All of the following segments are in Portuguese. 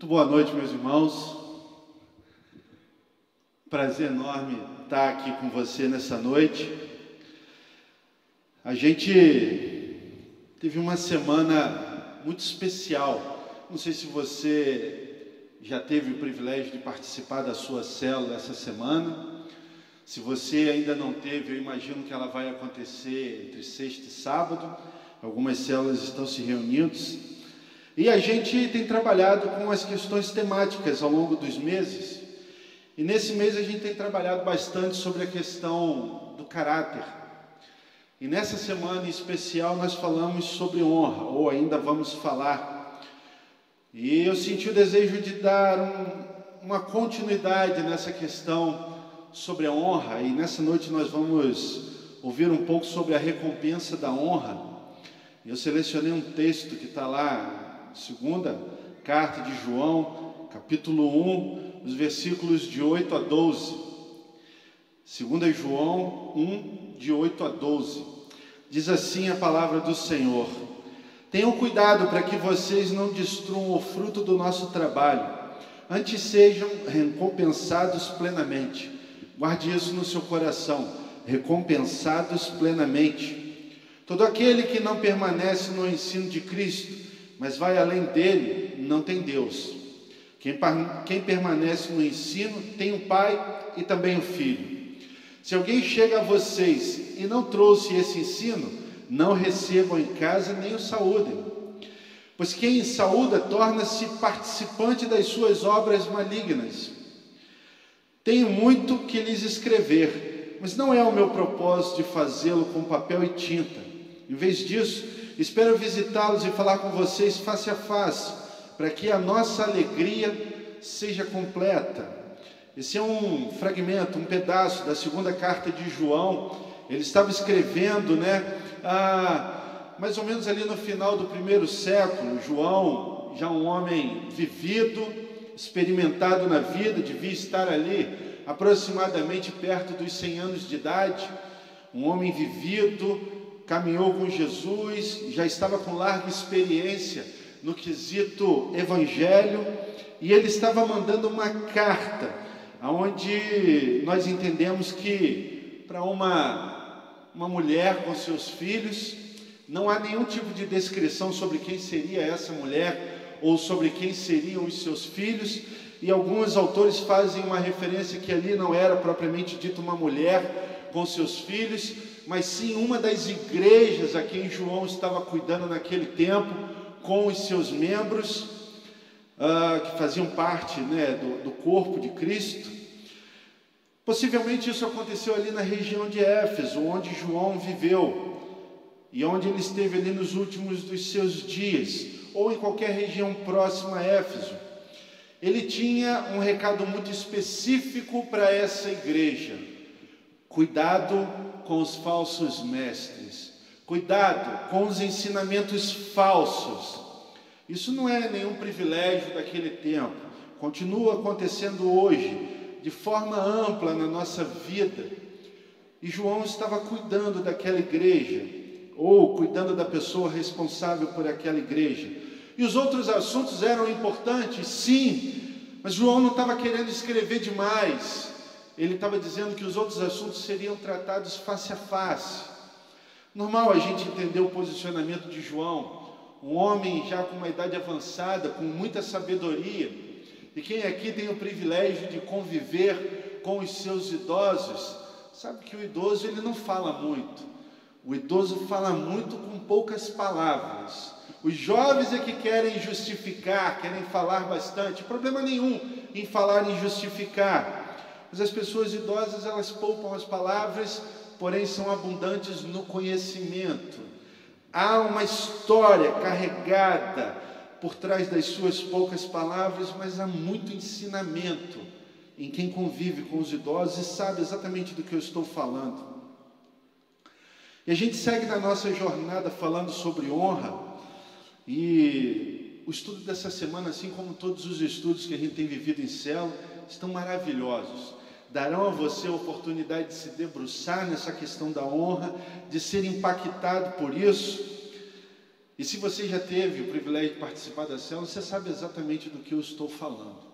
Muito boa noite, meus irmãos. Prazer enorme estar aqui com você nessa noite. A gente teve uma semana muito especial. Não sei se você já teve o privilégio de participar da sua célula essa semana. Se você ainda não teve, eu imagino que ela vai acontecer entre sexta e sábado. Algumas células estão se reunindo. E a gente tem trabalhado com as questões temáticas ao longo dos meses. E nesse mês a gente tem trabalhado bastante sobre a questão do caráter. E nessa semana em especial nós falamos sobre honra, ou ainda vamos falar. E eu senti o desejo de dar um, uma continuidade nessa questão sobre a honra. E nessa noite nós vamos ouvir um pouco sobre a recompensa da honra. Eu selecionei um texto que está lá segunda carta de João, capítulo 1, os versículos de 8 a 12. Segunda João 1, de 8 a 12. Diz assim a palavra do Senhor: Tenham cuidado para que vocês não destruam o fruto do nosso trabalho, antes sejam recompensados plenamente. Guarde isso no seu coração, recompensados plenamente. Todo aquele que não permanece no ensino de Cristo, mas vai além dele, não tem Deus. Quem, quem permanece no ensino tem o pai e também o filho. Se alguém chega a vocês e não trouxe esse ensino, não recebam em casa nem o saúdem. Pois quem saúda torna-se participante das suas obras malignas. Tenho muito que lhes escrever, mas não é o meu propósito de fazê-lo com papel e tinta. Em vez disso, Espero visitá-los e falar com vocês face a face, para que a nossa alegria seja completa. Esse é um fragmento, um pedaço da segunda carta de João. Ele estava escrevendo, né? Ah, mais ou menos ali no final do primeiro século. João, já um homem vivido, experimentado na vida, devia estar ali aproximadamente perto dos 100 anos de idade. Um homem vivido, caminhou com Jesus, já estava com larga experiência no quesito evangelho, e ele estava mandando uma carta, onde nós entendemos que para uma, uma mulher com seus filhos, não há nenhum tipo de descrição sobre quem seria essa mulher ou sobre quem seriam os seus filhos, e alguns autores fazem uma referência que ali não era propriamente dito uma mulher com seus filhos, mas sim uma das igrejas a quem João estava cuidando naquele tempo, com os seus membros, uh, que faziam parte né, do, do corpo de Cristo. Possivelmente isso aconteceu ali na região de Éfeso, onde João viveu e onde ele esteve ali nos últimos dos seus dias, ou em qualquer região próxima a Éfeso. Ele tinha um recado muito específico para essa igreja: cuidado com os falsos mestres. Cuidado com os ensinamentos falsos. Isso não é nenhum privilégio daquele tempo. Continua acontecendo hoje, de forma ampla na nossa vida. E João estava cuidando daquela igreja, ou cuidando da pessoa responsável por aquela igreja. E os outros assuntos eram importantes, sim, mas João não estava querendo escrever demais ele estava dizendo que os outros assuntos seriam tratados face a face. Normal a gente entender o posicionamento de João, um homem já com uma idade avançada, com muita sabedoria, e quem aqui tem o privilégio de conviver com os seus idosos, sabe que o idoso ele não fala muito. O idoso fala muito com poucas palavras. Os jovens é que querem justificar, querem falar bastante, problema nenhum em falar e justificar. Mas as pessoas idosas, elas poupam as palavras, porém são abundantes no conhecimento. Há uma história carregada por trás das suas poucas palavras, mas há muito ensinamento em quem convive com os idosos e sabe exatamente do que eu estou falando. E a gente segue na nossa jornada falando sobre honra, e o estudo dessa semana, assim como todos os estudos que a gente tem vivido em célula, estão maravilhosos darão a você a oportunidade de se debruçar nessa questão da honra, de ser impactado por isso. E se você já teve o privilégio de participar da célula, você sabe exatamente do que eu estou falando.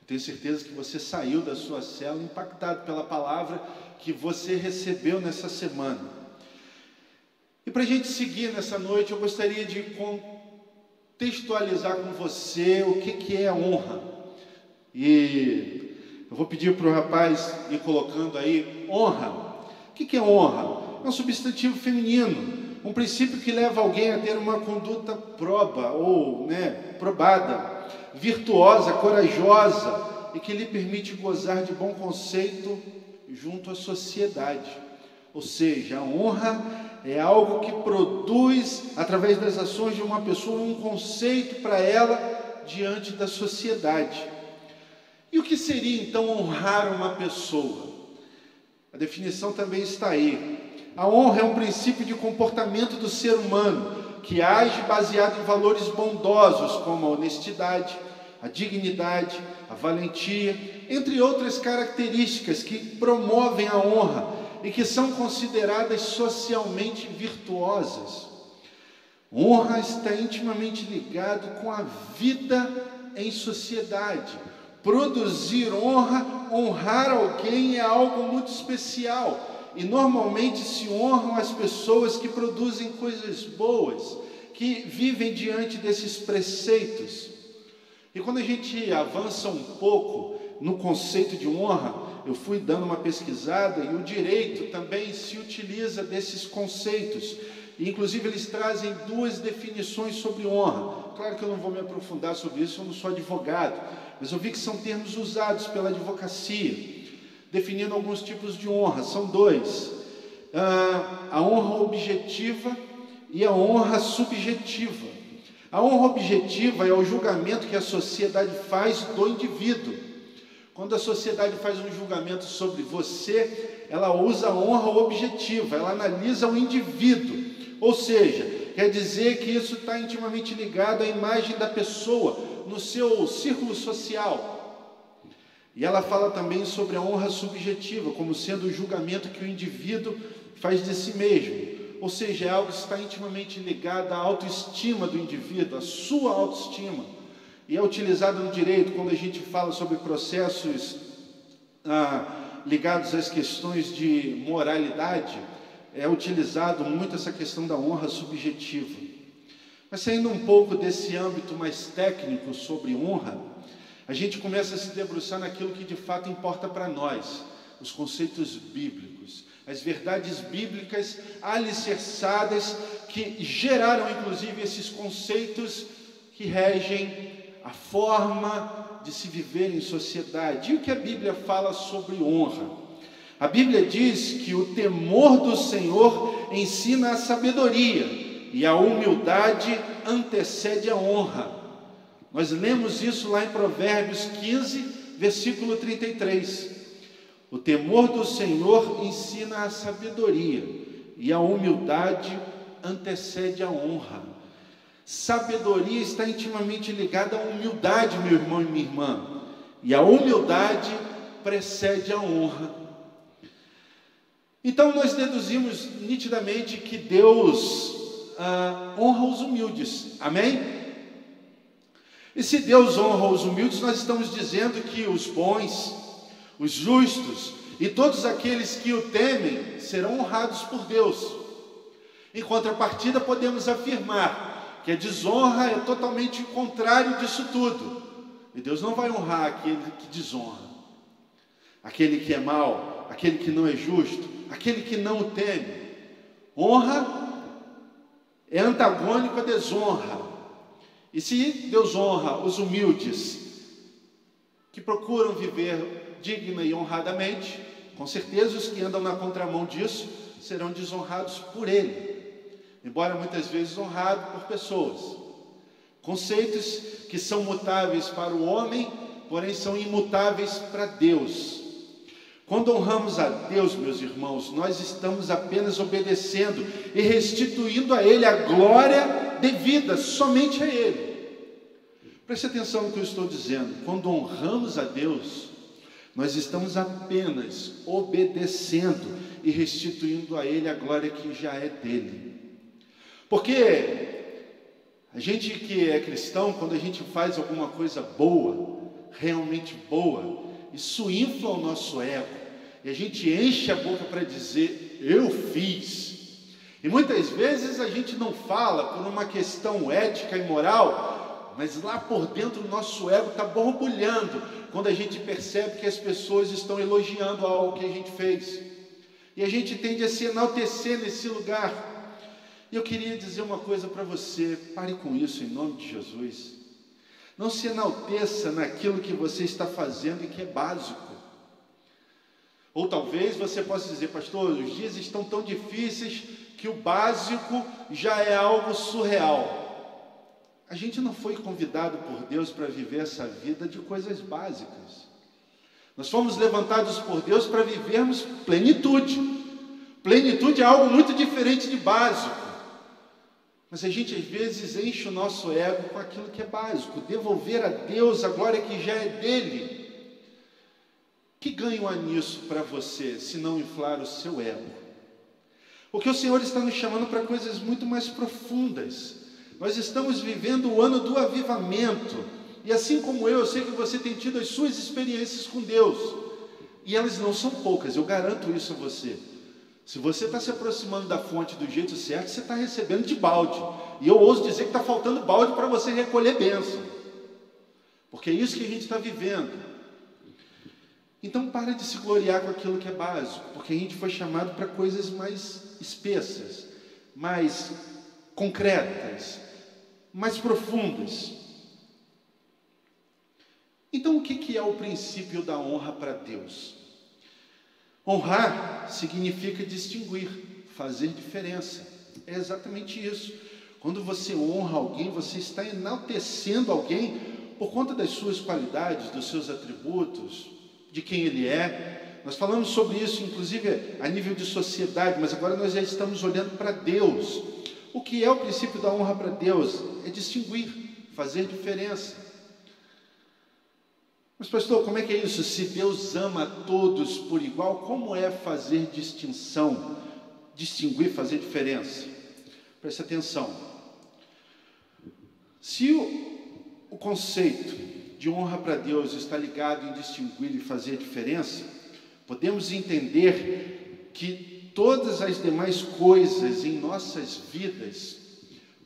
Eu tenho certeza que você saiu da sua célula impactado pela palavra que você recebeu nessa semana. E para a gente seguir nessa noite, eu gostaria de contextualizar com você o que, que é honra. E eu vou pedir para o rapaz ir colocando aí honra. O que, que é honra? É um substantivo feminino, um princípio que leva alguém a ter uma conduta proba ou né, probada, virtuosa, corajosa e que lhe permite gozar de bom conceito junto à sociedade. Ou seja, a honra é algo que produz, através das ações de uma pessoa, um conceito para ela diante da sociedade. E o que seria então honrar uma pessoa? A definição também está aí. A honra é um princípio de comportamento do ser humano que age baseado em valores bondosos, como a honestidade, a dignidade, a valentia, entre outras características que promovem a honra e que são consideradas socialmente virtuosas. Honra está intimamente ligado com a vida em sociedade. Produzir honra, honrar alguém é algo muito especial. E normalmente se honram as pessoas que produzem coisas boas, que vivem diante desses preceitos. E quando a gente avança um pouco no conceito de honra, eu fui dando uma pesquisada e o direito também se utiliza desses conceitos. E, inclusive, eles trazem duas definições sobre honra. Claro que eu não vou me aprofundar sobre isso, eu não sou advogado, mas eu vi que são termos usados pela advocacia, definindo alguns tipos de honra. São dois: ah, a honra objetiva e a honra subjetiva. A honra objetiva é o julgamento que a sociedade faz do indivíduo quando a sociedade faz um julgamento sobre você, ela usa a honra objetiva, ela analisa o indivíduo. Ou seja, quer dizer que isso está intimamente ligado à imagem da pessoa, no seu círculo social. E ela fala também sobre a honra subjetiva, como sendo o julgamento que o indivíduo faz de si mesmo. Ou seja, é algo que está intimamente ligado à autoestima do indivíduo, à sua autoestima e é utilizado no direito quando a gente fala sobre processos ah, ligados às questões de moralidade, é utilizado muito essa questão da honra subjetiva. Mas saindo um pouco desse âmbito mais técnico sobre honra, a gente começa a se debruçar naquilo que de fato importa para nós, os conceitos bíblicos, as verdades bíblicas alicerçadas que geraram inclusive esses conceitos que regem a forma de se viver em sociedade. E o que a Bíblia fala sobre honra? A Bíblia diz que o temor do Senhor ensina a sabedoria e a humildade antecede a honra. Nós lemos isso lá em Provérbios 15, versículo 33. O temor do Senhor ensina a sabedoria e a humildade antecede a honra. Sabedoria está intimamente ligada à humildade, meu irmão e minha irmã. E a humildade precede a honra. Então nós deduzimos nitidamente que Deus ah, honra os humildes. Amém? E se Deus honra os humildes, nós estamos dizendo que os bons, os justos e todos aqueles que o temem serão honrados por Deus. Em contrapartida, podemos afirmar que a desonra é totalmente o contrário disso tudo. E Deus não vai honrar aquele que desonra, aquele que é mau, aquele que não é justo, aquele que não o teme. Honra é antagônico à desonra. E se Deus honra os humildes, que procuram viver digna e honradamente, com certeza os que andam na contramão disso serão desonrados por Ele embora muitas vezes honrado por pessoas. Conceitos que são mutáveis para o homem, porém são imutáveis para Deus. Quando honramos a Deus, meus irmãos, nós estamos apenas obedecendo e restituindo a Ele a glória devida somente a Ele. Preste atenção no que eu estou dizendo. Quando honramos a Deus, nós estamos apenas obedecendo e restituindo a Ele a glória que já é dele. Porque A gente que é cristão, quando a gente faz alguma coisa boa, realmente boa, isso infla o nosso ego. E a gente enche a boca para dizer, eu fiz. E muitas vezes a gente não fala por uma questão ética e moral, mas lá por dentro o nosso ego está borbulhando quando a gente percebe que as pessoas estão elogiando algo que a gente fez. E a gente tende a se enaltecer nesse lugar. E eu queria dizer uma coisa para você: pare com isso em nome de Jesus. Não se enalteça naquilo que você está fazendo e que é básico. Ou talvez você possa dizer, pastor, os dias estão tão difíceis que o básico já é algo surreal. A gente não foi convidado por Deus para viver essa vida de coisas básicas. Nós fomos levantados por Deus para vivermos plenitude. Plenitude é algo muito diferente de básico. Mas a gente às vezes enche o nosso ego com aquilo que é básico, devolver a Deus a glória que já é dele. Que ganho há nisso para você, se não inflar o seu ego? Porque o Senhor está nos chamando para coisas muito mais profundas. Nós estamos vivendo o ano do avivamento. E assim como eu, eu sei que você tem tido as suas experiências com Deus. E elas não são poucas, eu garanto isso a você. Se você está se aproximando da fonte do jeito certo, você está recebendo de balde. E eu ouso dizer que está faltando balde para você recolher bênção. Porque é isso que a gente está vivendo. Então para de se gloriar com aquilo que é básico, porque a gente foi chamado para coisas mais espessas, mais concretas, mais profundas. Então o que é o princípio da honra para Deus? Honrar significa distinguir, fazer diferença. É exatamente isso. Quando você honra alguém, você está enaltecendo alguém por conta das suas qualidades, dos seus atributos, de quem ele é. Nós falamos sobre isso, inclusive, a nível de sociedade, mas agora nós já estamos olhando para Deus. O que é o princípio da honra para Deus? É distinguir, fazer diferença. Mas, pastor, como é que é isso? Se Deus ama todos por igual, como é fazer distinção, distinguir, fazer diferença? Preste atenção. Se o, o conceito de honra para Deus está ligado em distinguir e fazer diferença, podemos entender que todas as demais coisas em nossas vidas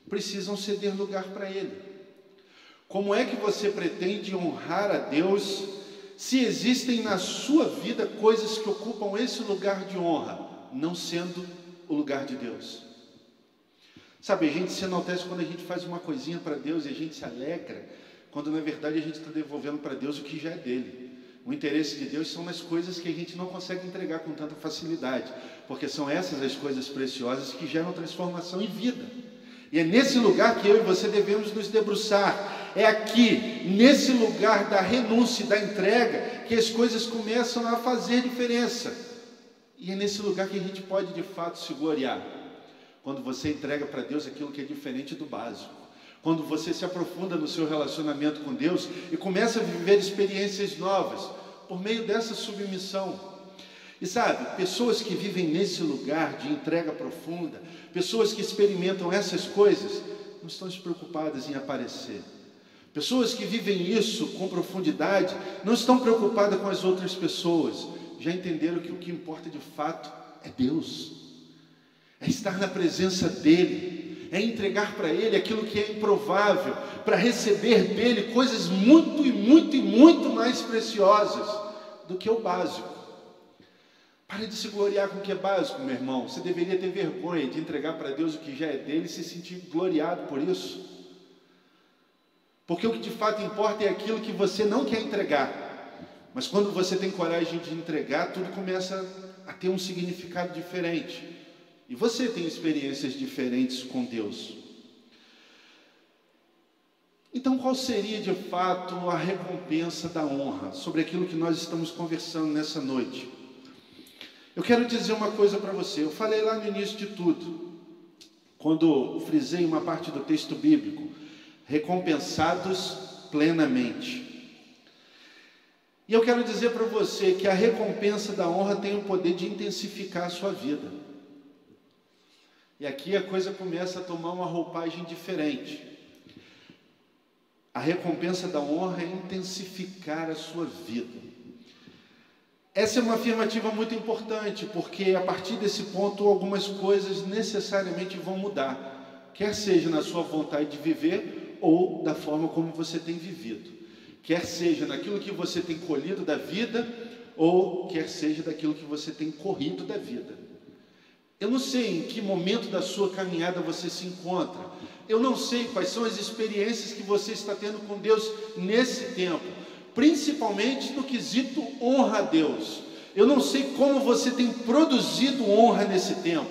precisam ceder lugar para Ele. Como é que você pretende honrar a Deus se existem na sua vida coisas que ocupam esse lugar de honra, não sendo o lugar de Deus? Sabe, a gente se enaltece quando a gente faz uma coisinha para Deus e a gente se alegra, quando na verdade a gente está devolvendo para Deus o que já é dele. O interesse de Deus são nas coisas que a gente não consegue entregar com tanta facilidade, porque são essas as coisas preciosas que geram transformação em vida. E é nesse lugar que eu e você devemos nos debruçar. É aqui, nesse lugar da renúncia e da entrega, que as coisas começam a fazer diferença. E é nesse lugar que a gente pode de fato se gloriar. Quando você entrega para Deus aquilo que é diferente do básico. Quando você se aprofunda no seu relacionamento com Deus e começa a viver experiências novas por meio dessa submissão. E sabe, pessoas que vivem nesse lugar de entrega profunda, pessoas que experimentam essas coisas, não estão preocupadas em aparecer. Pessoas que vivem isso com profundidade, não estão preocupadas com as outras pessoas, já entenderam que o que importa de fato é Deus, é estar na presença dEle, é entregar para Ele aquilo que é improvável, para receber dEle coisas muito e muito e muito mais preciosas do que o básico. Pare de se gloriar com o que é básico, meu irmão. Você deveria ter vergonha de entregar para Deus o que já é dele e se sentir gloriado por isso. Porque o que de fato importa é aquilo que você não quer entregar. Mas quando você tem coragem de entregar, tudo começa a ter um significado diferente. E você tem experiências diferentes com Deus. Então, qual seria de fato a recompensa da honra sobre aquilo que nós estamos conversando nessa noite? Eu quero dizer uma coisa para você. Eu falei lá no início de tudo, quando frisei uma parte do texto bíblico: recompensados plenamente. E eu quero dizer para você que a recompensa da honra tem o poder de intensificar a sua vida. E aqui a coisa começa a tomar uma roupagem diferente. A recompensa da honra é intensificar a sua vida. Essa é uma afirmativa muito importante, porque a partir desse ponto algumas coisas necessariamente vão mudar, quer seja na sua vontade de viver ou da forma como você tem vivido, quer seja naquilo que você tem colhido da vida ou quer seja daquilo que você tem corrido da vida. Eu não sei em que momento da sua caminhada você se encontra. Eu não sei quais são as experiências que você está tendo com Deus nesse tempo, principalmente no quesito honra a Deus. Eu não sei como você tem produzido honra nesse tempo.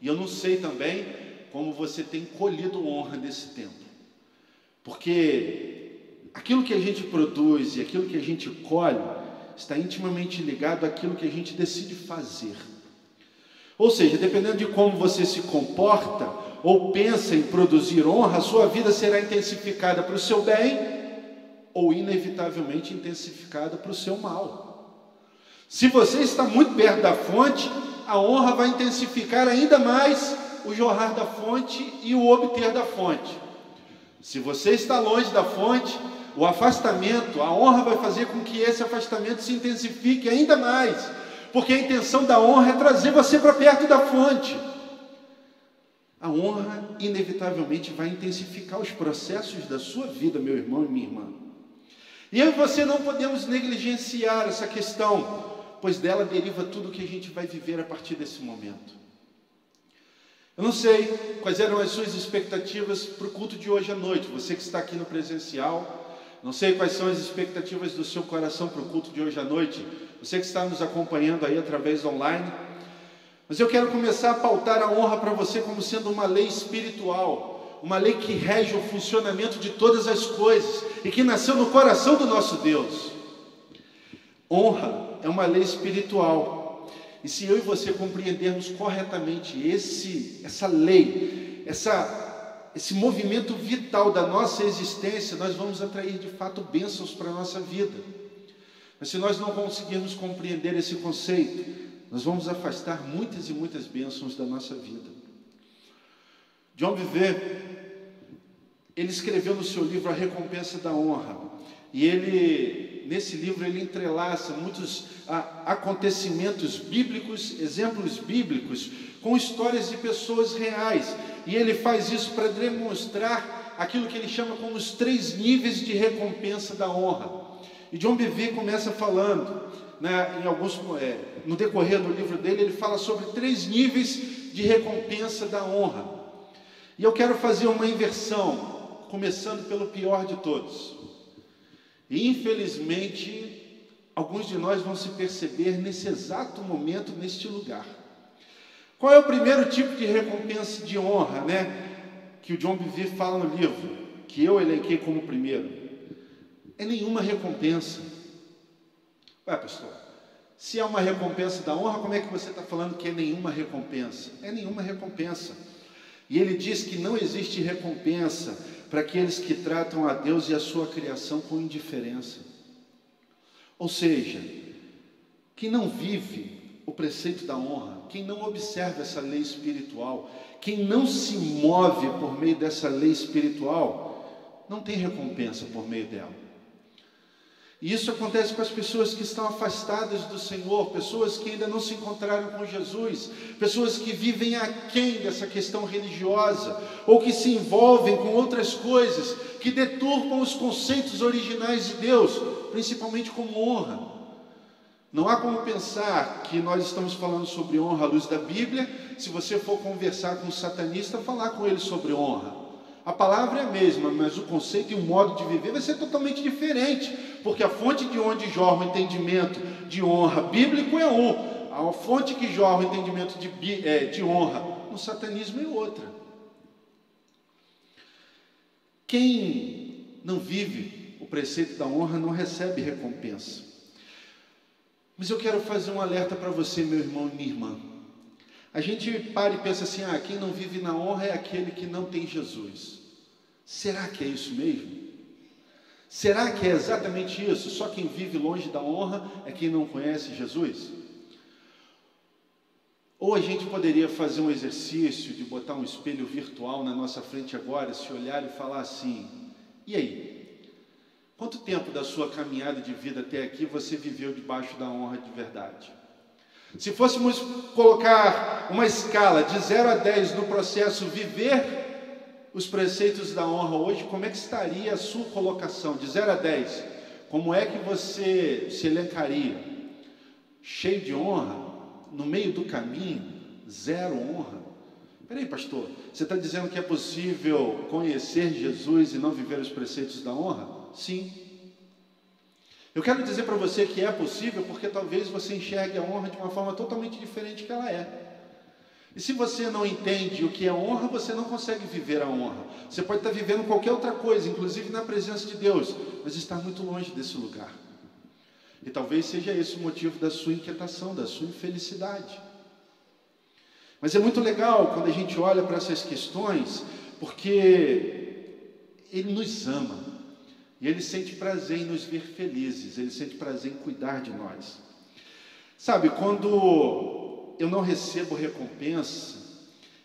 E eu não sei também como você tem colhido honra nesse tempo. Porque aquilo que a gente produz e aquilo que a gente colhe está intimamente ligado àquilo que a gente decide fazer. Ou seja, dependendo de como você se comporta ou pensa em produzir honra, a sua vida será intensificada para o seu bem ou inevitavelmente intensificada para o seu mal. Se você está muito perto da fonte, a honra vai intensificar ainda mais o jorrar da fonte e o obter da fonte. Se você está longe da fonte, o afastamento, a honra vai fazer com que esse afastamento se intensifique ainda mais, porque a intenção da honra é trazer você para perto da fonte. A honra, inevitavelmente, vai intensificar os processos da sua vida, meu irmão e minha irmã. E eu e você não podemos negligenciar essa questão, pois dela deriva tudo o que a gente vai viver a partir desse momento. Eu não sei quais eram as suas expectativas para o culto de hoje à noite, você que está aqui no presencial, não sei quais são as expectativas do seu coração para o culto de hoje à noite. Você que está nos acompanhando aí através online. Mas eu quero começar a pautar a honra para você como sendo uma lei espiritual, uma lei que rege o funcionamento de todas as coisas e que nasceu no coração do nosso Deus. Honra é uma lei espiritual. E se eu e você compreendermos corretamente esse, essa lei, essa esse movimento vital da nossa existência, nós vamos atrair de fato bênçãos para a nossa vida. Mas se nós não conseguirmos compreender esse conceito, nós vamos afastar muitas e muitas bênçãos da nossa vida. John Viver, ele escreveu no seu livro A Recompensa da Honra, e ele, nesse livro, ele entrelaça muitos ah, acontecimentos bíblicos, exemplos bíblicos, com histórias de pessoas reais e ele faz isso para demonstrar aquilo que ele chama como os três níveis de recompensa da honra. E John Bevere começa falando, né, em alguns, é, no decorrer do livro dele, ele fala sobre três níveis de recompensa da honra. E eu quero fazer uma inversão, começando pelo pior de todos. E infelizmente, alguns de nós vão se perceber nesse exato momento, neste lugar. Qual é o primeiro tipo de recompensa de honra, né? Que o John Bevere fala no livro, que eu elenquei como primeiro. É nenhuma recompensa. Ué, pastor, se é uma recompensa da honra, como é que você está falando que é nenhuma recompensa? É nenhuma recompensa. E ele diz que não existe recompensa para aqueles que tratam a Deus e a sua criação com indiferença. Ou seja, que não vive o preceito da honra, quem não observa essa lei espiritual, quem não se move por meio dessa lei espiritual, não tem recompensa por meio dela. E isso acontece com as pessoas que estão afastadas do Senhor, pessoas que ainda não se encontraram com Jesus, pessoas que vivem aquém dessa questão religiosa, ou que se envolvem com outras coisas que deturpam os conceitos originais de Deus, principalmente como honra. Não há como pensar que nós estamos falando sobre honra à luz da Bíblia, se você for conversar com um satanista, falar com ele sobre honra. A palavra é a mesma, mas o conceito e o modo de viver vai ser totalmente diferente, porque a fonte de onde jorra o entendimento de honra bíblico é um, a fonte que jorra o entendimento de, é, de honra no satanismo é outra. Quem não vive o preceito da honra não recebe recompensa. Mas eu quero fazer um alerta para você, meu irmão e minha irmã. A gente para e pensa assim: ah, quem não vive na honra é aquele que não tem Jesus. Será que é isso mesmo? Será que é exatamente isso? Só quem vive longe da honra é quem não conhece Jesus? Ou a gente poderia fazer um exercício de botar um espelho virtual na nossa frente agora, se olhar e falar assim: e aí? Quanto tempo da sua caminhada de vida até aqui você viveu debaixo da honra de verdade? Se fôssemos colocar uma escala de 0 a 10 no processo viver os preceitos da honra hoje, como é que estaria a sua colocação de 0 a 10? Como é que você se elencaria? Cheio de honra, no meio do caminho, zero honra. Peraí, pastor, você está dizendo que é possível conhecer Jesus e não viver os preceitos da honra? Sim. Eu quero dizer para você que é possível porque talvez você enxergue a honra de uma forma totalmente diferente que ela é. E se você não entende o que é honra, você não consegue viver a honra. Você pode estar vivendo qualquer outra coisa, inclusive na presença de Deus, mas está muito longe desse lugar. E talvez seja esse o motivo da sua inquietação, da sua infelicidade. Mas é muito legal quando a gente olha para essas questões, porque Ele nos ama. E Ele sente prazer em nos ver felizes, Ele sente prazer em cuidar de nós. Sabe, quando eu não recebo recompensa,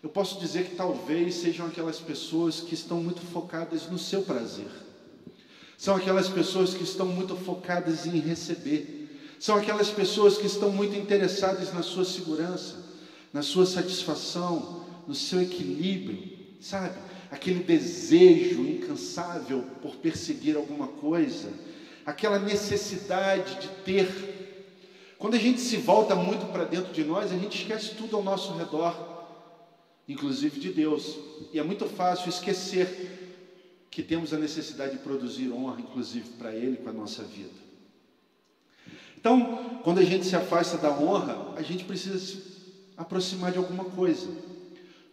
eu posso dizer que talvez sejam aquelas pessoas que estão muito focadas no seu prazer. São aquelas pessoas que estão muito focadas em receber. São aquelas pessoas que estão muito interessadas na sua segurança, na sua satisfação, no seu equilíbrio, sabe? Aquele desejo incansável por perseguir alguma coisa, aquela necessidade de ter. Quando a gente se volta muito para dentro de nós, a gente esquece tudo ao nosso redor, inclusive de Deus. E é muito fácil esquecer que temos a necessidade de produzir honra, inclusive para Ele, com a nossa vida. Então, quando a gente se afasta da honra, a gente precisa se aproximar de alguma coisa.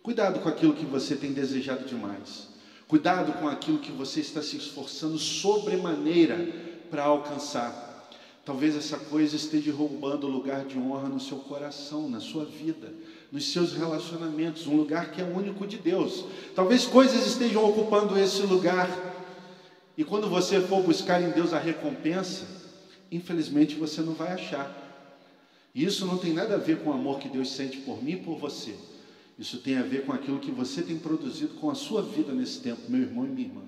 Cuidado com aquilo que você tem desejado demais. Cuidado com aquilo que você está se esforçando sobremaneira para alcançar. Talvez essa coisa esteja roubando o lugar de honra no seu coração, na sua vida, nos seus relacionamentos, um lugar que é único de Deus. Talvez coisas estejam ocupando esse lugar. E quando você for buscar em Deus a recompensa, infelizmente você não vai achar. E isso não tem nada a ver com o amor que Deus sente por mim e por você. Isso tem a ver com aquilo que você tem produzido com a sua vida nesse tempo, meu irmão e minha irmã.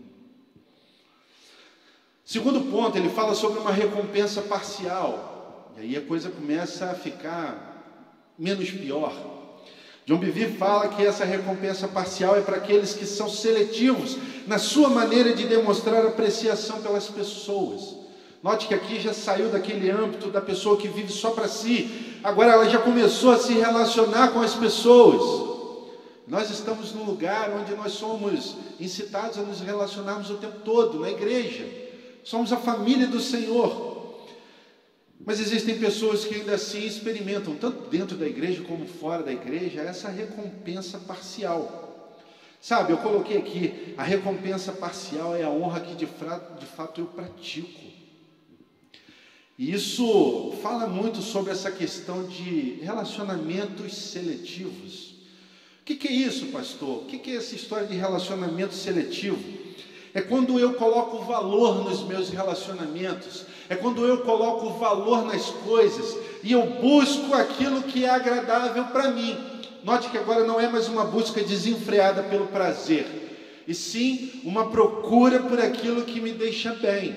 Segundo ponto, ele fala sobre uma recompensa parcial. E aí a coisa começa a ficar menos pior. John Bevere fala que essa recompensa parcial é para aqueles que são seletivos na sua maneira de demonstrar apreciação pelas pessoas. Note que aqui já saiu daquele âmbito da pessoa que vive só para si, agora ela já começou a se relacionar com as pessoas. Nós estamos num lugar onde nós somos incitados a nos relacionarmos o tempo todo, na igreja. Somos a família do Senhor. Mas existem pessoas que ainda assim experimentam, tanto dentro da igreja como fora da igreja, essa recompensa parcial. Sabe, eu coloquei aqui, a recompensa parcial é a honra que de de fato eu pratico. E isso fala muito sobre essa questão de relacionamentos seletivos. O que, que é isso, pastor? O que, que é essa história de relacionamento seletivo? É quando eu coloco valor nos meus relacionamentos, é quando eu coloco valor nas coisas e eu busco aquilo que é agradável para mim. Note que agora não é mais uma busca desenfreada pelo prazer, e sim uma procura por aquilo que me deixa bem.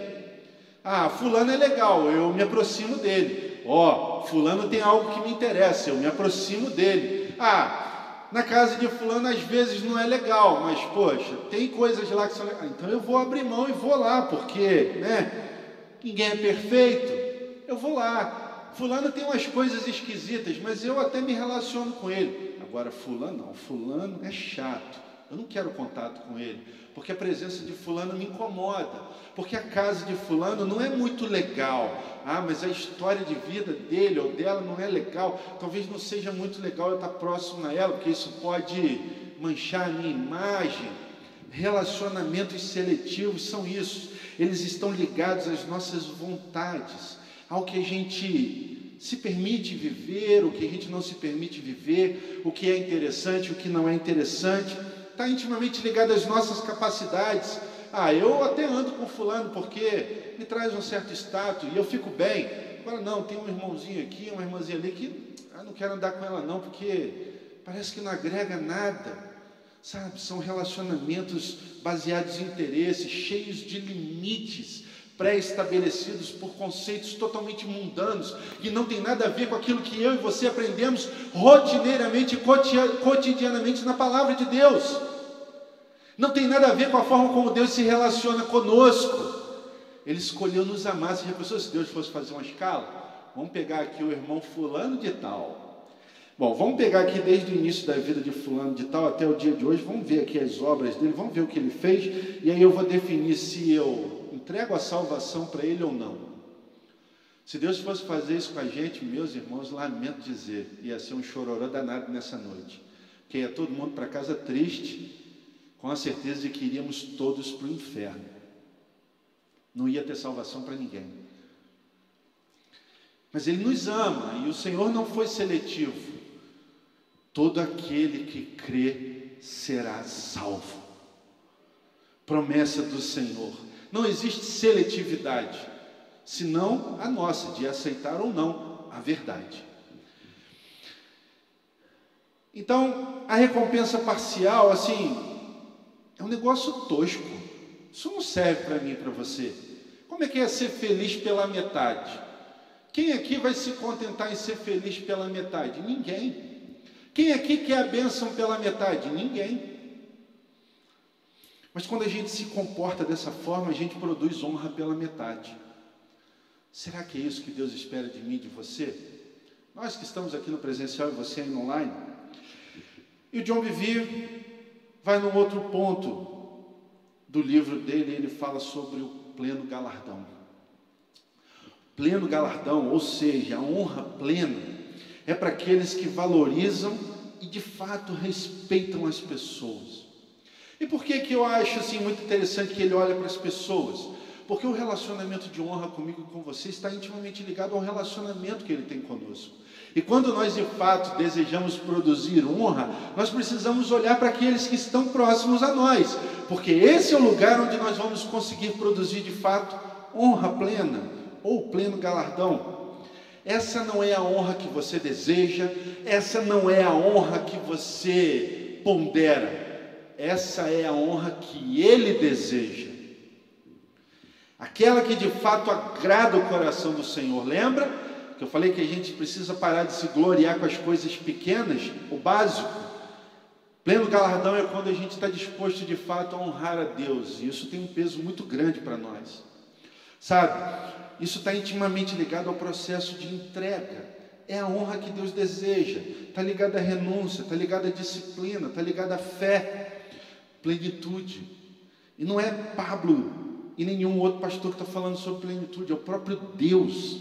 Ah, fulano é legal, eu me aproximo dele. Ó, oh, fulano tem algo que me interessa, eu me aproximo dele. Ah, na casa de fulano às vezes não é legal, mas poxa, tem coisas lá que são legais. Então eu vou abrir mão e vou lá, porque, né? Ninguém é perfeito. Eu vou lá. Fulano tem umas coisas esquisitas, mas eu até me relaciono com ele. Agora fulano não, fulano é chato. Eu não quero contato com ele, porque a presença de fulano me incomoda, porque a casa de fulano não é muito legal. Ah, mas a história de vida dele ou dela não é legal. Talvez não seja muito legal eu estar próximo a ela, porque isso pode manchar a minha imagem. Relacionamentos seletivos são isso. Eles estão ligados às nossas vontades, ao que a gente se permite viver, o que a gente não se permite viver, o que é interessante, o que não é interessante está intimamente ligado às nossas capacidades. Ah, eu até ando com fulano porque me traz um certo status e eu fico bem. Agora não, tem um irmãozinho aqui, uma irmãzinha ali que ah, não quero andar com ela não, porque parece que não agrega nada. Sabe, são relacionamentos baseados em interesses, cheios de limites, pré-estabelecidos por conceitos totalmente mundanos, que não tem nada a ver com aquilo que eu e você aprendemos rotineiramente, cotidianamente na palavra de Deus. Não tem nada a ver com a forma como Deus se relaciona conosco. Ele escolheu nos amar. Já pensou se Deus fosse fazer uma escala? Vamos pegar aqui o irmão fulano de tal. Bom, vamos pegar aqui desde o início da vida de fulano de tal até o dia de hoje, vamos ver aqui as obras dele, vamos ver o que ele fez, e aí eu vou definir se eu entrego a salvação para ele ou não. Se Deus fosse fazer isso com a gente, meus irmãos, lamento dizer, ia ser um chororô danado nessa noite. Que ia todo mundo para casa triste, com a certeza de que iríamos todos para o inferno. Não ia ter salvação para ninguém. Mas Ele nos ama e o Senhor não foi seletivo. Todo aquele que crê será salvo. Promessa do Senhor. Não existe seletividade, senão a nossa, de aceitar ou não a verdade. Então, a recompensa parcial, assim, é um negócio tosco. Isso não serve para mim e para você. Como é que é ser feliz pela metade? Quem aqui vai se contentar em ser feliz pela metade? Ninguém. Quem aqui quer a bênção pela metade? Ninguém. Mas quando a gente se comporta dessa forma, a gente produz honra pela metade. Será que é isso que Deus espera de mim, de você? Nós que estamos aqui no presencial e você aí no online. E o John Bevere vai num outro ponto do livro dele, ele fala sobre o pleno galardão. Pleno galardão, ou seja, a honra plena é para aqueles que valorizam e de fato respeitam as pessoas. E por que, que eu acho assim muito interessante que ele olha para as pessoas? Porque o relacionamento de honra comigo e com você está intimamente ligado ao relacionamento que ele tem conosco. E quando nós de fato desejamos produzir honra, nós precisamos olhar para aqueles que estão próximos a nós, porque esse é o lugar onde nós vamos conseguir produzir de fato honra plena ou pleno galardão. Essa não é a honra que você deseja, essa não é a honra que você pondera, essa é a honra que Ele deseja. Aquela que de fato agrada o coração do Senhor. Lembra que eu falei que a gente precisa parar de se gloriar com as coisas pequenas, o básico? Pleno galardão é quando a gente está disposto de fato a honrar a Deus, e isso tem um peso muito grande para nós. Sabe? Isso está intimamente ligado ao processo de entrega. É a honra que Deus deseja. Está ligado à renúncia, está ligado à disciplina, está ligado à fé, plenitude. E não é Pablo e nenhum outro pastor que está falando sobre plenitude, é o próprio Deus.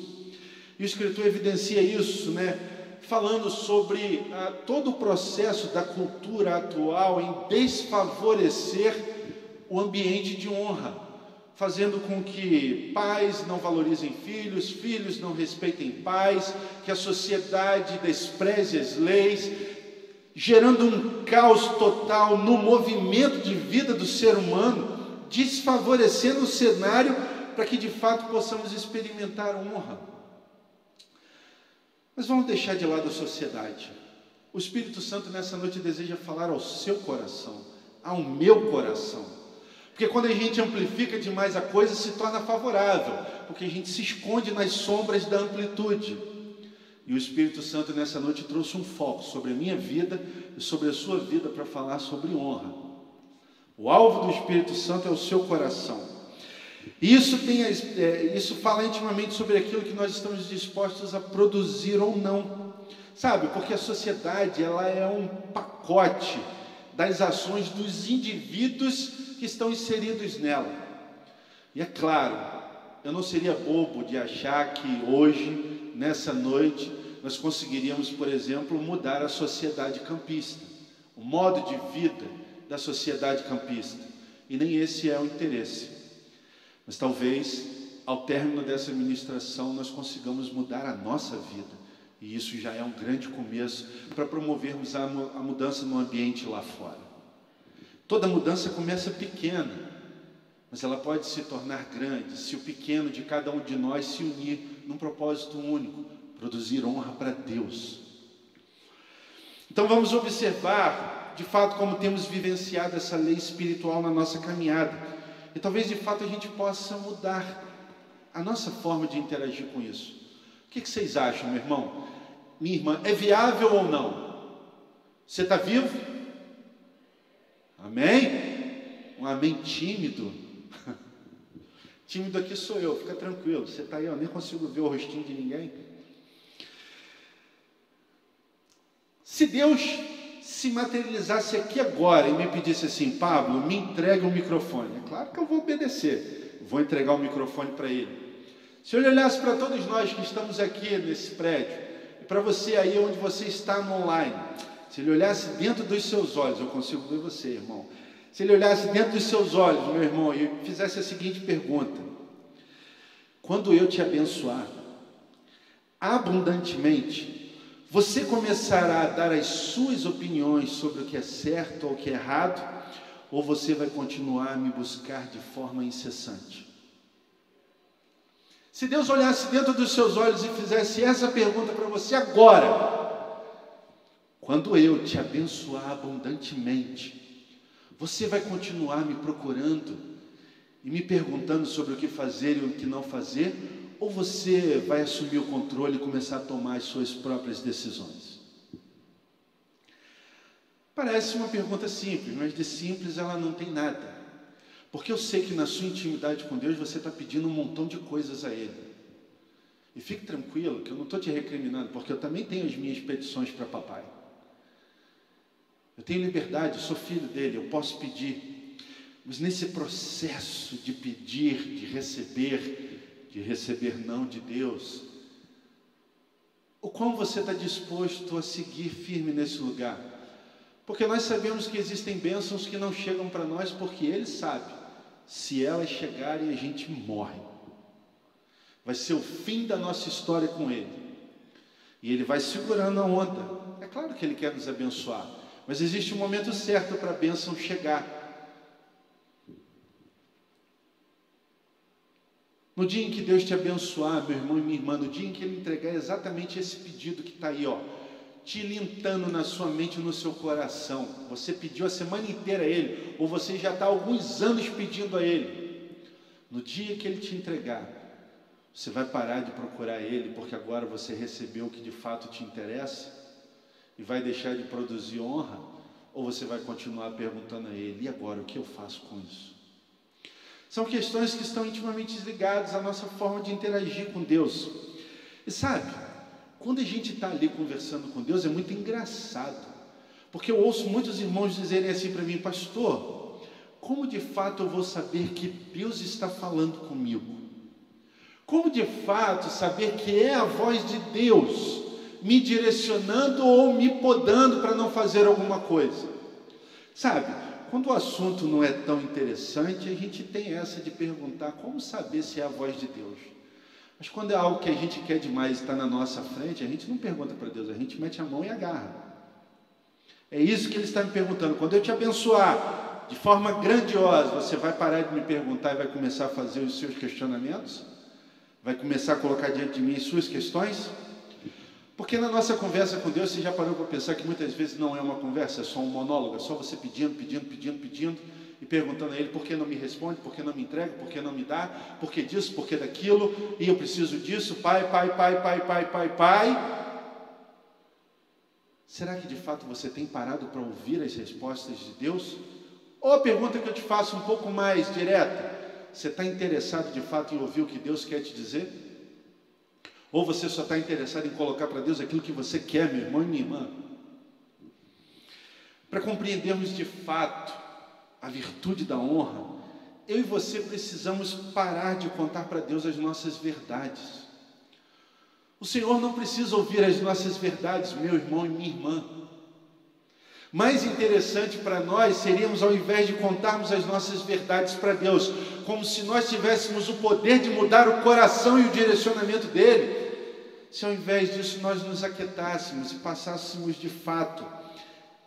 E o escritor evidencia isso, né? Falando sobre ah, todo o processo da cultura atual em desfavorecer o ambiente de honra fazendo com que pais não valorizem filhos, filhos não respeitem pais, que a sociedade despreze as leis, gerando um caos total no movimento de vida do ser humano, desfavorecendo o cenário para que de fato possamos experimentar honra. Mas vamos deixar de lado a sociedade. O Espírito Santo nessa noite deseja falar ao seu coração, ao meu coração. Porque quando a gente amplifica demais a coisa, se torna favorável, porque a gente se esconde nas sombras da amplitude. E o Espírito Santo nessa noite trouxe um foco sobre a minha vida e sobre a sua vida para falar sobre honra. O alvo do Espírito Santo é o seu coração. Isso, tem, é, isso fala intimamente sobre aquilo que nós estamos dispostos a produzir ou não. Sabe, porque a sociedade ela é um pacote das ações dos indivíduos que estão inseridos nela. E é claro, eu não seria bobo de achar que hoje, nessa noite, nós conseguiríamos, por exemplo, mudar a sociedade campista, o modo de vida da sociedade campista. E nem esse é o interesse. Mas talvez, ao término dessa administração, nós consigamos mudar a nossa vida. E isso já é um grande começo para promovermos a, mudança no ambiente lá fora. Toda mudança começa pequena, mas ela pode se tornar grande se o pequeno de cada um de nós se unir num propósito único produzir honra para Deus. Então vamos observar, de fato, como temos vivenciado essa lei espiritual na nossa caminhada. E talvez de fato a gente possa mudar a nossa forma de interagir com isso. O que, vocês acham, meu irmão? Minha irmã, é viável ou não? Você está vivo? Amém? Um amém tímido. tímido aqui sou eu, fica tranquilo. Você está aí, eu nem consigo ver o rostinho de ninguém. Se Deus se materializasse aqui agora e me pedisse assim, Pablo, me entregue o um microfone. É claro que eu vou obedecer, vou entregar o microfone para ele. Se ele olhasse para todos nós que estamos aqui nesse prédio, e para você aí onde você está no online, se ele olhasse dentro dos seus olhos, eu consigo ver você, irmão. Se ele olhasse dentro dos seus olhos, meu irmão, e fizesse a seguinte pergunta: Quando eu te abençoar abundantemente, você começará a dar as suas opiniões sobre o que é certo ou o que é errado, ou você vai continuar a me buscar de forma incessante? Se Deus olhasse dentro dos seus olhos e fizesse essa pergunta para você agora, quando eu te abençoar abundantemente, você vai continuar me procurando e me perguntando sobre o que fazer e o que não fazer, ou você vai assumir o controle e começar a tomar as suas próprias decisões? Parece uma pergunta simples, mas de simples ela não tem nada. Porque eu sei que na sua intimidade com Deus você está pedindo um montão de coisas a Ele. E fique tranquilo que eu não estou te recriminando, porque eu também tenho as minhas petições para papai. Eu tenho liberdade, eu sou filho dele, eu posso pedir. Mas nesse processo de pedir, de receber, de receber não de Deus, o quão você está disposto a seguir firme nesse lugar? Porque nós sabemos que existem bênçãos que não chegam para nós porque Ele sabe se elas chegarem, a gente morre. Vai ser o fim da nossa história com Ele. E Ele vai segurando a onda. É claro que Ele quer nos abençoar, mas existe um momento certo para a bênção chegar. No dia em que Deus te abençoar, meu irmão e minha irmã, no dia em que Ele entregar exatamente esse pedido que está aí, ó, tilintando na sua mente e no seu coração. Você pediu a semana inteira a Ele, ou você já está há alguns anos pedindo a Ele. No dia que Ele te entregar, você vai parar de procurar Ele, porque agora você recebeu o que de fato te interessa e vai deixar de produzir honra, ou você vai continuar perguntando a Ele: e agora o que eu faço com isso? São questões que estão intimamente ligadas à nossa forma de interagir com Deus. E sabe, quando a gente está ali conversando com Deus, é muito engraçado, porque eu ouço muitos irmãos dizerem assim para mim, pastor, como de fato eu vou saber que Deus está falando comigo? Como de fato saber que é a voz de Deus me direcionando ou me podando para não fazer alguma coisa? Sabe, quando o assunto não é tão interessante, a gente tem essa de perguntar como saber se é a voz de Deus. Mas quando é algo que a gente quer demais e está na nossa frente, a gente não pergunta para Deus, a gente mete a mão e agarra. É isso que ele está me perguntando. Quando eu te abençoar de forma grandiosa, você vai parar de me perguntar e vai começar a fazer os seus questionamentos? Vai começar a colocar diante de mim as suas questões? Porque na nossa conversa com Deus, você já parou para pensar que muitas vezes não é uma conversa, é só um monólogo, é só você pedindo, pedindo, pedindo, pedindo e perguntando a Ele por que não me responde, por que não me entrega, por que não me dá, por que disso, por que daquilo, e eu preciso disso, pai, pai, pai, pai, pai, pai, pai. Será que de fato você tem parado para ouvir as respostas de Deus? Ou a pergunta que eu te faço um pouco mais direta: você está interessado de fato em ouvir o que Deus quer te dizer? Ou você só está interessado em colocar para Deus aquilo que você quer, meu irmão e minha irmã? Para compreendermos de fato a virtude da honra, eu e você precisamos parar de contar para Deus as nossas verdades. O Senhor não precisa ouvir as nossas verdades, meu irmão e minha irmã. Mais interessante para nós seríamos, ao invés de contarmos as nossas verdades para Deus, como se nós tivéssemos o poder de mudar o coração e o direcionamento dele, se ao invés disso nós nos aquietássemos e passássemos de fato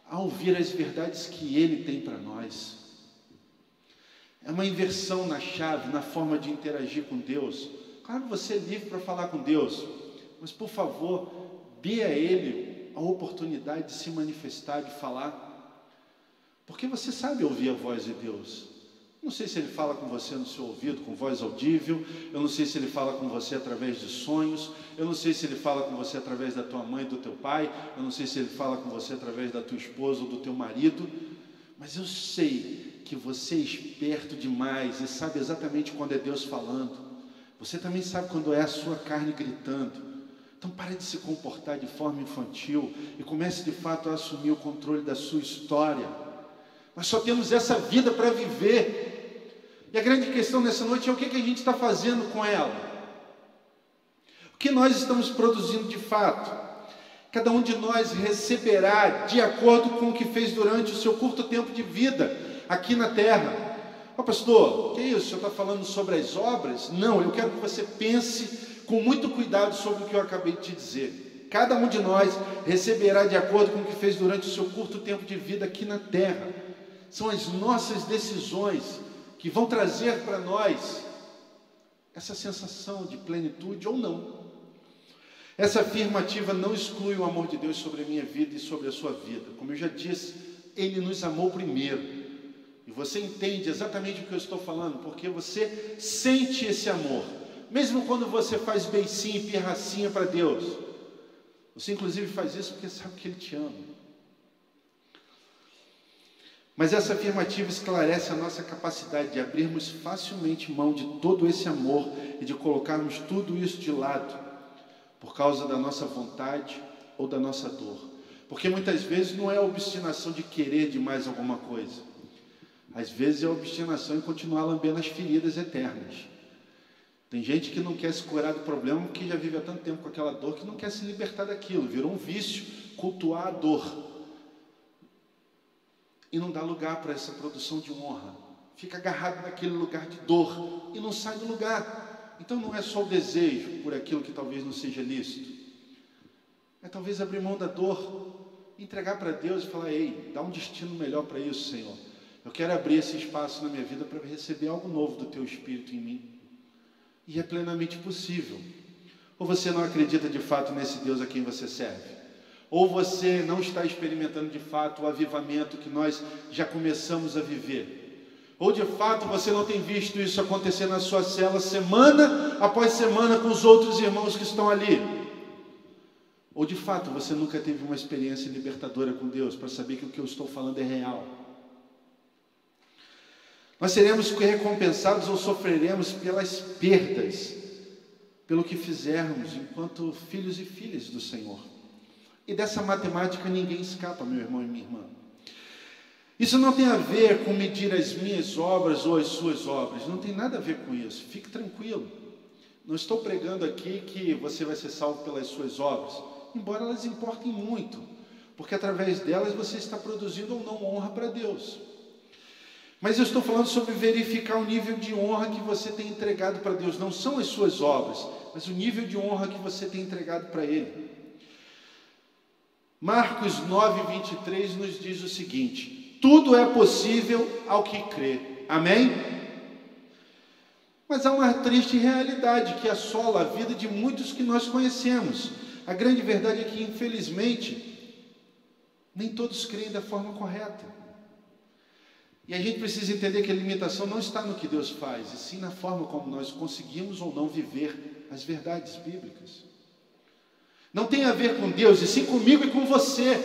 a ouvir as verdades que Ele tem para nós. É uma inversão na chave, na forma de interagir com Deus. Claro, você é livre para falar com Deus, mas por favor, dê a Ele a oportunidade de se manifestar, de falar, porque você sabe ouvir a voz de Deus. Não sei se ele fala com você no seu ouvido, com voz audível. Eu não sei se ele fala com você através de sonhos. Eu não sei se ele fala com você através da tua mãe do teu pai. Eu não sei se ele fala com você através da tua esposa ou do teu marido. Mas eu sei que você é esperto demais e sabe exatamente quando é Deus falando. Você também sabe quando é a sua carne gritando. Então pare de se comportar de forma infantil e comece de fato a assumir o controle da sua história. Nós só temos essa vida para viver. E a grande questão nessa noite é o que, que a gente está fazendo com ela. O que nós estamos produzindo de fato. Cada um de nós receberá de acordo com o que fez durante o seu curto tempo de vida aqui na terra. Ó oh, pastor, que isso? Senhor está falando sobre as obras? Não, eu quero que você pense com muito cuidado sobre o que eu acabei de te dizer. Cada um de nós receberá de acordo com o que fez durante o seu curto tempo de vida aqui na terra. São as nossas decisões que vão trazer para nós essa sensação de plenitude ou não. Essa afirmativa não exclui o amor de Deus sobre a minha vida e sobre a sua vida. Como eu já disse, Ele nos amou primeiro. E você entende exatamente o que eu estou falando, porque você sente esse amor. Mesmo quando você faz beicinho e pirracinha para Deus. Você inclusive faz isso porque sabe que Ele te ama. Mas essa afirmativa esclarece a nossa capacidade de abrirmos facilmente mão de todo esse amor e de colocarmos tudo isso de lado, por causa da nossa vontade ou da nossa dor. Porque muitas vezes não é a obstinação de querer demais alguma coisa, às vezes é a obstinação em continuar lambendo as feridas eternas. Tem gente que não quer se curar do problema porque já vive há tanto tempo com aquela dor que não quer se libertar daquilo, virou um vício cultuar a dor e não dá lugar para essa produção de honra. Fica agarrado naquele lugar de dor e não sai do lugar. Então não é só o desejo por aquilo que talvez não seja lícito. É talvez abrir mão da dor, entregar para Deus e falar: Ei, dá um destino melhor para isso, Senhor. Eu quero abrir esse espaço na minha vida para receber algo novo do Teu Espírito em mim. E é plenamente possível. Ou você não acredita de fato nesse Deus a quem você serve? Ou você não está experimentando de fato o avivamento que nós já começamos a viver. Ou de fato você não tem visto isso acontecer na sua cela semana após semana com os outros irmãos que estão ali. Ou de fato você nunca teve uma experiência libertadora com Deus para saber que o que eu estou falando é real. Nós seremos recompensados ou sofreremos pelas perdas, pelo que fizermos enquanto filhos e filhas do Senhor. E dessa matemática ninguém escapa, meu irmão e minha irmã. Isso não tem a ver com medir as minhas obras ou as suas obras, não tem nada a ver com isso. Fique tranquilo. Não estou pregando aqui que você vai ser salvo pelas suas obras, embora elas importem muito, porque através delas você está produzindo ou não honra para Deus. Mas eu estou falando sobre verificar o nível de honra que você tem entregado para Deus. Não são as suas obras, mas o nível de honra que você tem entregado para Ele. Marcos 9, 23 nos diz o seguinte: tudo é possível ao que crê. Amém? Mas há uma triste realidade que assola a vida de muitos que nós conhecemos. A grande verdade é que, infelizmente, nem todos creem da forma correta. E a gente precisa entender que a limitação não está no que Deus faz, e sim na forma como nós conseguimos ou não viver as verdades bíblicas. Não tem a ver com Deus, e sim comigo e com você.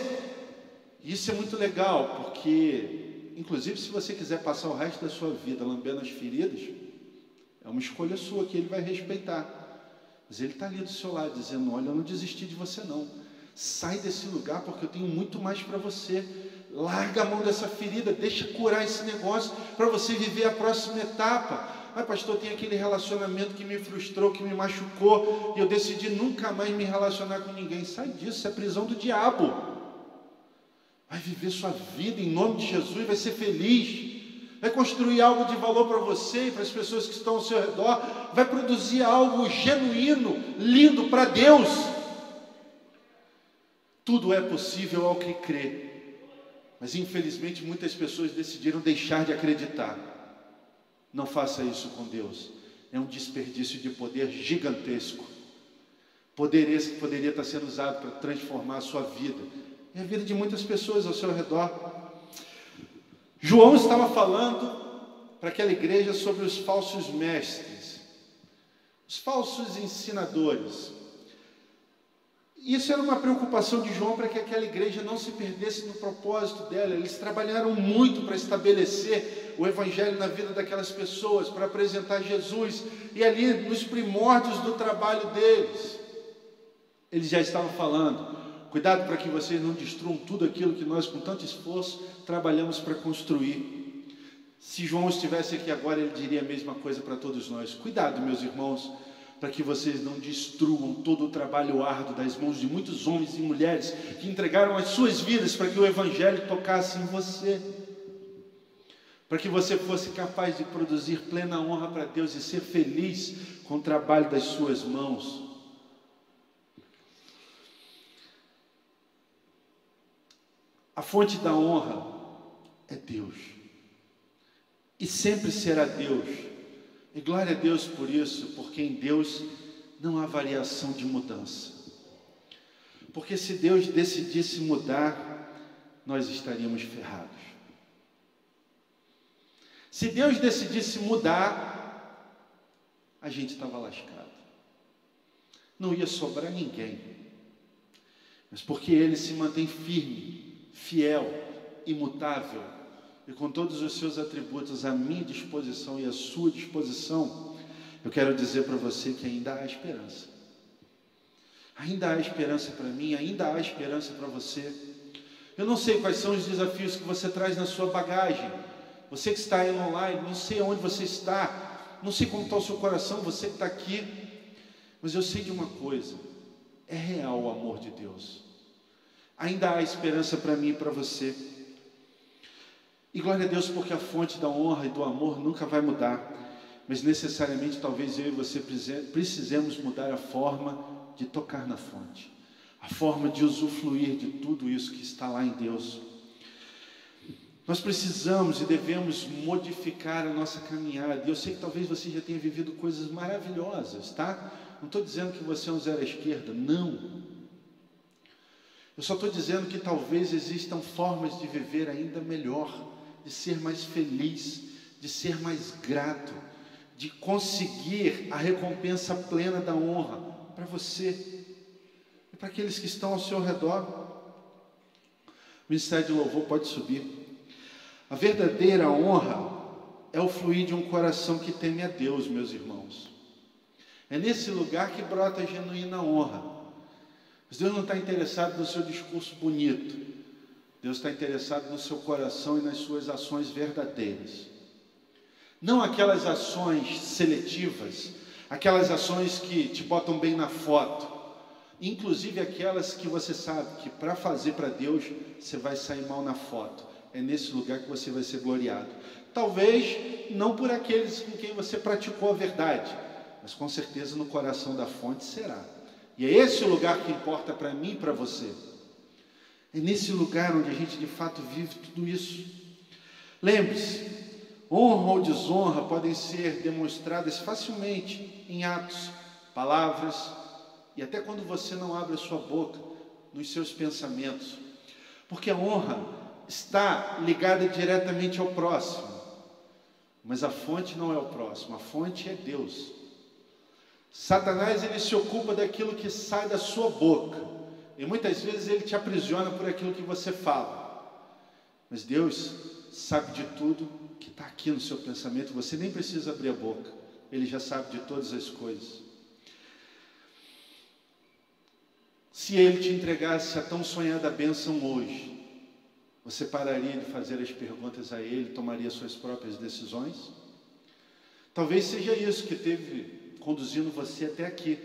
E isso é muito legal, porque, inclusive, se você quiser passar o resto da sua vida lambendo as feridas, é uma escolha sua que ele vai respeitar. Mas ele está ali do seu lado, dizendo: Olha, eu não desisti de você, não. Sai desse lugar, porque eu tenho muito mais para você. Larga a mão dessa ferida, deixa curar esse negócio para você viver a próxima etapa. Ai, pastor, tem aquele relacionamento que me frustrou, que me machucou, e eu decidi nunca mais me relacionar com ninguém. Sai disso, isso é prisão do diabo. Vai viver sua vida em nome de Jesus, vai ser feliz. Vai construir algo de valor para você e para as pessoas que estão ao seu redor. Vai produzir algo genuíno, lindo para Deus. Tudo é possível ao que crê. Mas infelizmente muitas pessoas decidiram deixar de acreditar. Não faça isso com Deus. É um desperdício de poder gigantesco. Poder esse que poderia estar sendo usado para transformar a sua vida e a vida de muitas pessoas ao seu redor. João estava falando para aquela igreja sobre os falsos mestres, os falsos ensinadores. Isso era uma preocupação de João para que aquela igreja não se perdesse no propósito dela. Eles trabalharam muito para estabelecer o evangelho na vida daquelas pessoas, para apresentar Jesus. E ali, nos primórdios do trabalho deles, eles já estavam falando: cuidado para que vocês não destruam tudo aquilo que nós, com tanto esforço, trabalhamos para construir. Se João estivesse aqui agora, ele diria a mesma coisa para todos nós: cuidado, meus irmãos para que vocês não destruam todo o trabalho árduo das mãos de muitos homens e mulheres que entregaram as suas vidas para que o Evangelho tocasse em você, para que você fosse capaz de produzir plena honra para Deus e ser feliz com o trabalho das suas mãos. A fonte da honra é Deus, e sempre será Deus. E glória a Deus por isso, porque em Deus não há variação de mudança. Porque se Deus decidisse mudar, nós estaríamos ferrados. Se Deus decidisse mudar, a gente estava lascado. Não ia sobrar ninguém. Mas porque Ele se mantém firme, fiel, imutável, e com todos os seus atributos à minha disposição e à sua disposição, eu quero dizer para você que ainda há esperança. Ainda há esperança para mim, ainda há esperança para você. Eu não sei quais são os desafios que você traz na sua bagagem. Você que está aí online, não sei onde você está, não sei como está o seu coração, você que está aqui, mas eu sei de uma coisa: é real o amor de Deus. Ainda há esperança para mim e para você. E glória a Deus, porque a fonte da honra e do amor nunca vai mudar, mas necessariamente talvez eu e você precisemos mudar a forma de tocar na fonte, a forma de usufruir de tudo isso que está lá em Deus. Nós precisamos e devemos modificar a nossa caminhada. E eu sei que talvez você já tenha vivido coisas maravilhosas, tá? Não estou dizendo que você é um zero à esquerda, não. Eu só estou dizendo que talvez existam formas de viver ainda melhor de ser mais feliz, de ser mais grato, de conseguir a recompensa plena da honra para você e para aqueles que estão ao seu redor. O ministério de louvor pode subir. A verdadeira honra é o fluir de um coração que teme a Deus, meus irmãos. É nesse lugar que brota a genuína honra. Mas Deus não está interessado no seu discurso bonito. Deus está interessado no seu coração e nas suas ações verdadeiras. Não aquelas ações seletivas, aquelas ações que te botam bem na foto, inclusive aquelas que você sabe que para fazer para Deus você vai sair mal na foto. É nesse lugar que você vai ser gloriado. Talvez não por aqueles com quem você praticou a verdade, mas com certeza no coração da fonte será. E é esse o lugar que importa para mim e para você. É nesse lugar onde a gente de fato vive tudo isso. Lembre-se, honra ou desonra podem ser demonstradas facilmente em atos, palavras e até quando você não abre a sua boca, nos seus pensamentos. Porque a honra está ligada diretamente ao próximo. Mas a fonte não é o próximo, a fonte é Deus. Satanás ele se ocupa daquilo que sai da sua boca. E muitas vezes ele te aprisiona por aquilo que você fala. Mas Deus sabe de tudo que está aqui no seu pensamento. Você nem precisa abrir a boca. Ele já sabe de todas as coisas. Se ele te entregasse a tão sonhada bênção hoje, você pararia de fazer as perguntas a ele, tomaria suas próprias decisões? Talvez seja isso que teve conduzindo você até aqui.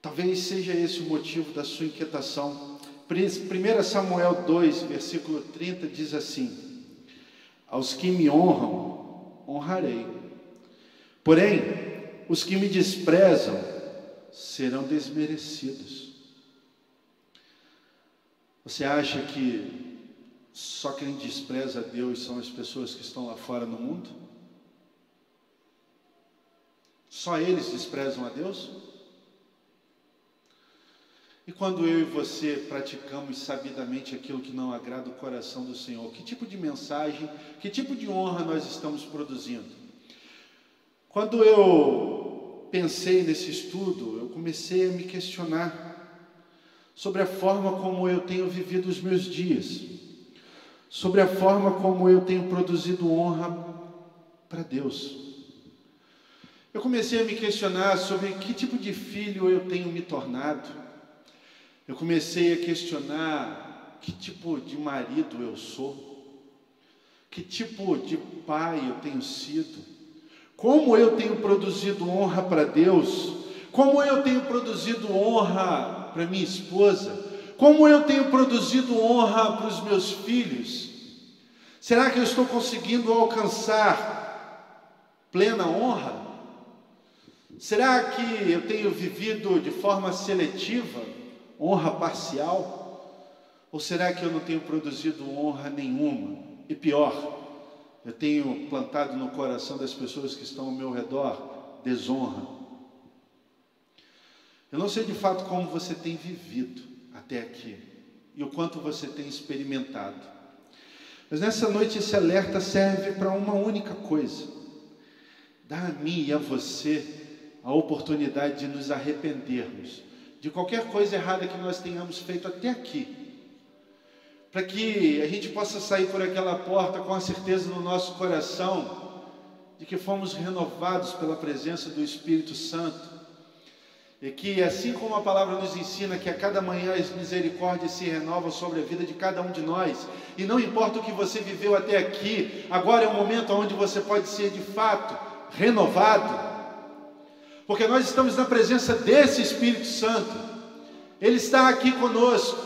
Talvez seja esse o motivo da sua inquietação. 1 Samuel 2, versículo 30 diz assim: Aos que me honram, honrarei. Porém, os que me desprezam serão desmerecidos. Você acha que só quem despreza Deus são as pessoas que estão lá fora no mundo? Só eles desprezam a Deus? E quando eu e você praticamos sabidamente aquilo que não agrada o coração do Senhor, que tipo de mensagem, que tipo de honra nós estamos produzindo? Quando eu pensei nesse estudo, eu comecei a me questionar sobre a forma como eu tenho vivido os meus dias, sobre a forma como eu tenho produzido honra para Deus. Eu comecei a me questionar sobre que tipo de filho eu tenho me tornado. Eu comecei a questionar que tipo de marido eu sou, que tipo de pai eu tenho sido, como eu tenho produzido honra para Deus, como eu tenho produzido honra para minha esposa? Como eu tenho produzido honra para os meus filhos? Será que eu estou conseguindo alcançar plena honra? Será que eu tenho vivido de forma seletiva, honra parcial? Ou será que eu não tenho produzido honra nenhuma? E pior, eu tenho plantado no coração das pessoas que estão ao meu redor desonra. Eu não sei de fato como você tem vivido até aqui e o quanto você tem experimentado. Mas nessa noite esse alerta serve para uma única coisa: dar a mim e a você a oportunidade de nos arrependermos de qualquer coisa errada que nós tenhamos feito até aqui. Para que a gente possa sair por aquela porta com a certeza no nosso coração de que fomos renovados pela presença do Espírito Santo e que, assim como a palavra nos ensina que a cada manhã as misericórdias se renovam sobre a vida de cada um de nós, e não importa o que você viveu até aqui, agora é o momento onde você pode ser de fato renovado, porque nós estamos na presença desse Espírito Santo, Ele está aqui conosco,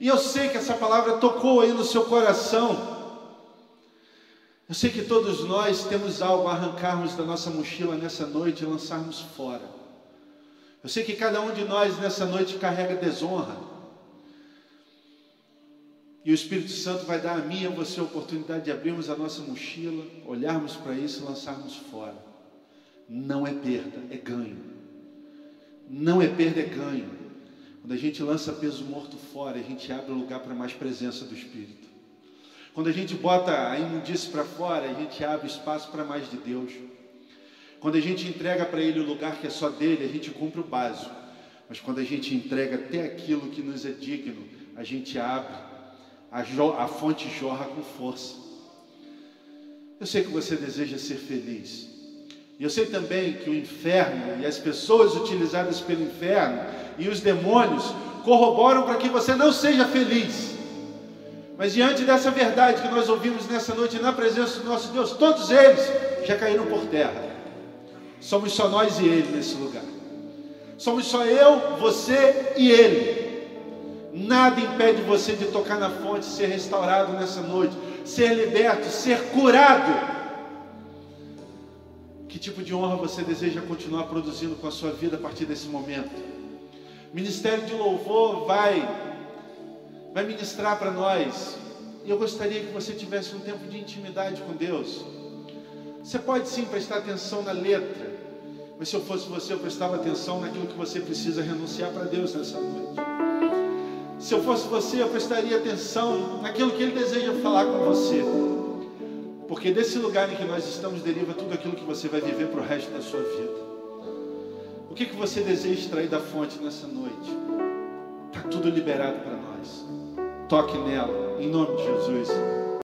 e eu sei que essa palavra tocou aí no seu coração. Eu sei que todos nós temos algo a arrancarmos da nossa mochila nessa noite e lançarmos fora. Eu sei que cada um de nós nessa noite carrega desonra. E o Espírito Santo vai dar a mim e a você a oportunidade de abrirmos a nossa mochila, olharmos para isso e lançarmos fora. Não é perda, é ganho. Não é perda, é ganho. Quando a gente lança peso morto fora, a gente abre lugar para mais presença do Espírito. Quando a gente bota a imundície para fora, a gente abre espaço para mais de Deus. Quando a gente entrega para Ele o lugar que é só dele, a gente cumpre o básico. Mas quando a gente entrega até aquilo que nos é digno, a gente abre, a, a fonte jorra com força. Eu sei que você deseja ser feliz. E eu sei também que o inferno e as pessoas utilizadas pelo inferno e os demônios corroboram para que você não seja feliz. Mas diante dessa verdade que nós ouvimos nessa noite na presença do nosso Deus, todos eles já caíram por terra. Somos só nós e Ele nesse lugar. Somos só eu, você e Ele. Nada impede você de tocar na fonte, ser restaurado nessa noite, ser liberto, ser curado. Que tipo de honra você deseja continuar produzindo com a sua vida a partir desse momento? Ministério de Louvor vai vai ministrar para nós. E eu gostaria que você tivesse um tempo de intimidade com Deus. Você pode sim prestar atenção na letra, mas se eu fosse você, eu prestava atenção naquilo que você precisa renunciar para Deus nessa noite. Se eu fosse você, eu prestaria atenção naquilo que Ele deseja falar com você. Porque desse lugar em que nós estamos deriva tudo aquilo que você vai viver para o resto da sua vida. O que, que você deseja extrair da fonte nessa noite? Está tudo liberado para nós. Toque nela, em nome de Jesus.